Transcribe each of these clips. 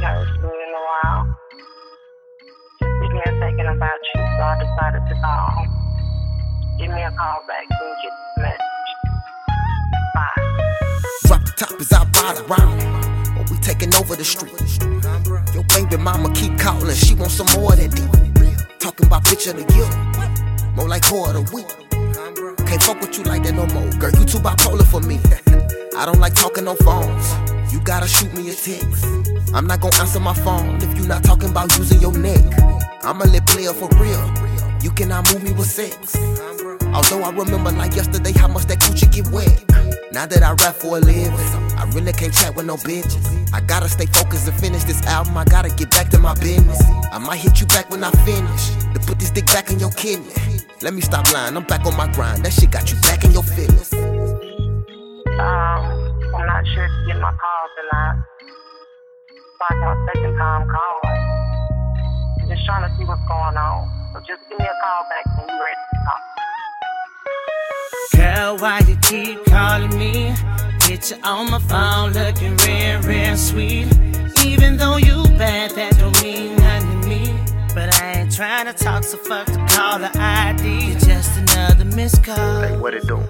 haven't you in a while. Just began thinking about you, so I decided to call. Give me a call back when you get the message. Bye. Drop the top as I ride around. But we taking over the street. Your baby mama keep calling, she wants some more that D. Talking about bitch of the year. More like whore of the week. Can't fuck with you like that no more. Girl, you too bipolar for me. I don't like talking on phones. You gotta shoot me a text. I'm not gonna answer my phone if you're not talking about using your neck. I'm a lit player for real. You cannot move me with sex. Although I remember like yesterday how much that coochie get wet. Now that I rap for a living, I really can't chat with no bitches. I gotta stay focused and finish this album. I gotta get back to my business. I might hit you back when I finish. To put this dick back in your kidney. Let me stop lying, I'm back on my grind. That shit got you back in your feelings. Um, I'm not sure get my calls or not. It's like my second time calling. Just trying to see what's going on. So just give me a call back when you're ready to talk. Girl, why you keep calling me? Get you on my phone looking real, real sweet. Even though you bad, that don't mean nothing to me. But I ain't trying to talk, so fuck to call the caller ID. You're just another missed call. Hey, what it do?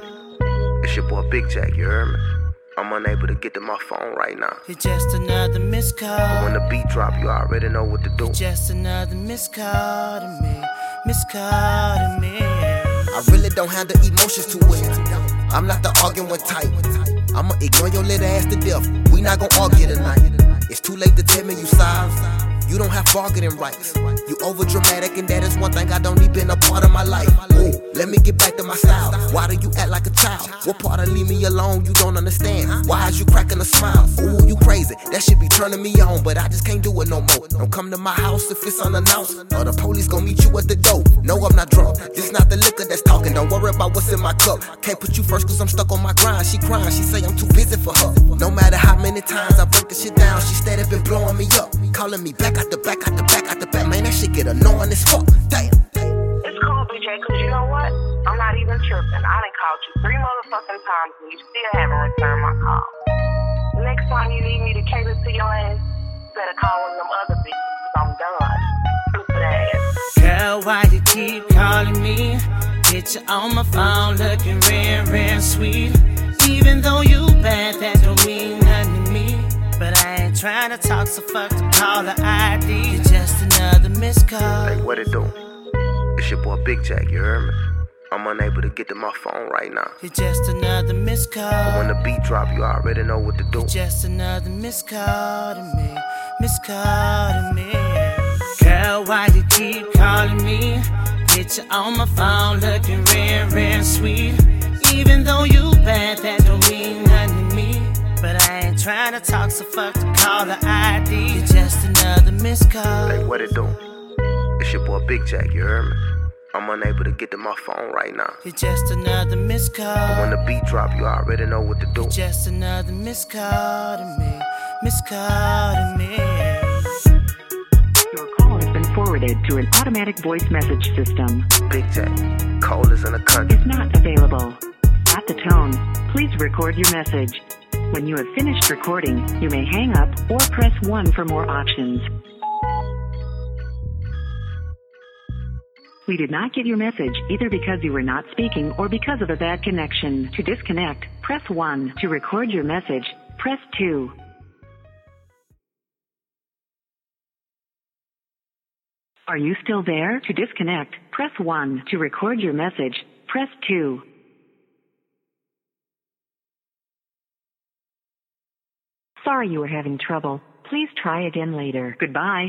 It's your boy Bic Jack, you heard me? I'm unable to get to my phone right now. You're just another missed call. When the beat drop, you already know what to do. You're just another missed call to me. Missed call to me. I really don't have the emotions to it. I'm not the arguing type. I'ma ignore your little ass to death. We not gonna argue tonight. It's too late to tell me you sorry. You don't have bargaining rights. You over dramatic, and that is one thing I don't need been a part of my life. Ooh, let me get back to my style. Why do you act like a child? What part of leave me alone you don't understand? Why is you cracking a smile? Ooh, you crazy. That should be turning me on, but I just can't do it no more. Don't come to my house if it's unannounced, or the police gon' meet you at the door. No, I'm not drunk. This not the liquor that's talking. Don't worry about what's in my cup. Can't put you first cause I'm stuck on my grind. She crying, she say I'm too busy for her. No matter how many times I break the shit down, she steady been blowing me up. Calling me back out the back, out the back, out the back. Man, that shit get annoying as fuck. Damn. It's cool, BJ, because you know what? I'm not even tripping. I done called you three motherfucking times and you still haven't returned my call. The next time you need me to cater to your ass, you better call one of them other bitches because I'm done. Stupid ass. Girl, why you keep calling me? Get you on my phone looking real, real sweet. Even though you bad, that trying to talk, so fuck the caller ID. You're just another missed call. Hey, what it do? It's your boy Bic Jack, you heard me? I'm unable to get to my phone right now. You're just another missed call When the beat drop, you already know what to do. You're just another missed call to me. Missed call to me. Girl, why you keep calling me? You on my phone looking real, real sweet. Even though you bad, that trying to talk, so fuck the caller ID. You're just another missed call. Hey, what it do? It's your boy Bic Jack, you heard me? I'm unable to get to my phone right now. You're just another missed call. But When the beat drop, you already know what to do. You're just another missed call to me. Missed call to me. Your call has been forwarded to an automatic voice message system. Bic Jack, coldest in the country. Is not available. At the tone, please record your message. When you have finished recording, you may hang up or press 1 for more options. We did not get your message either because you were not speaking or because of a bad connection. To disconnect, press 1. To record your message, press 2. Are you still there? To disconnect, press 1. To record your message, press 2. Sorry you were having trouble. Please try again later. Goodbye.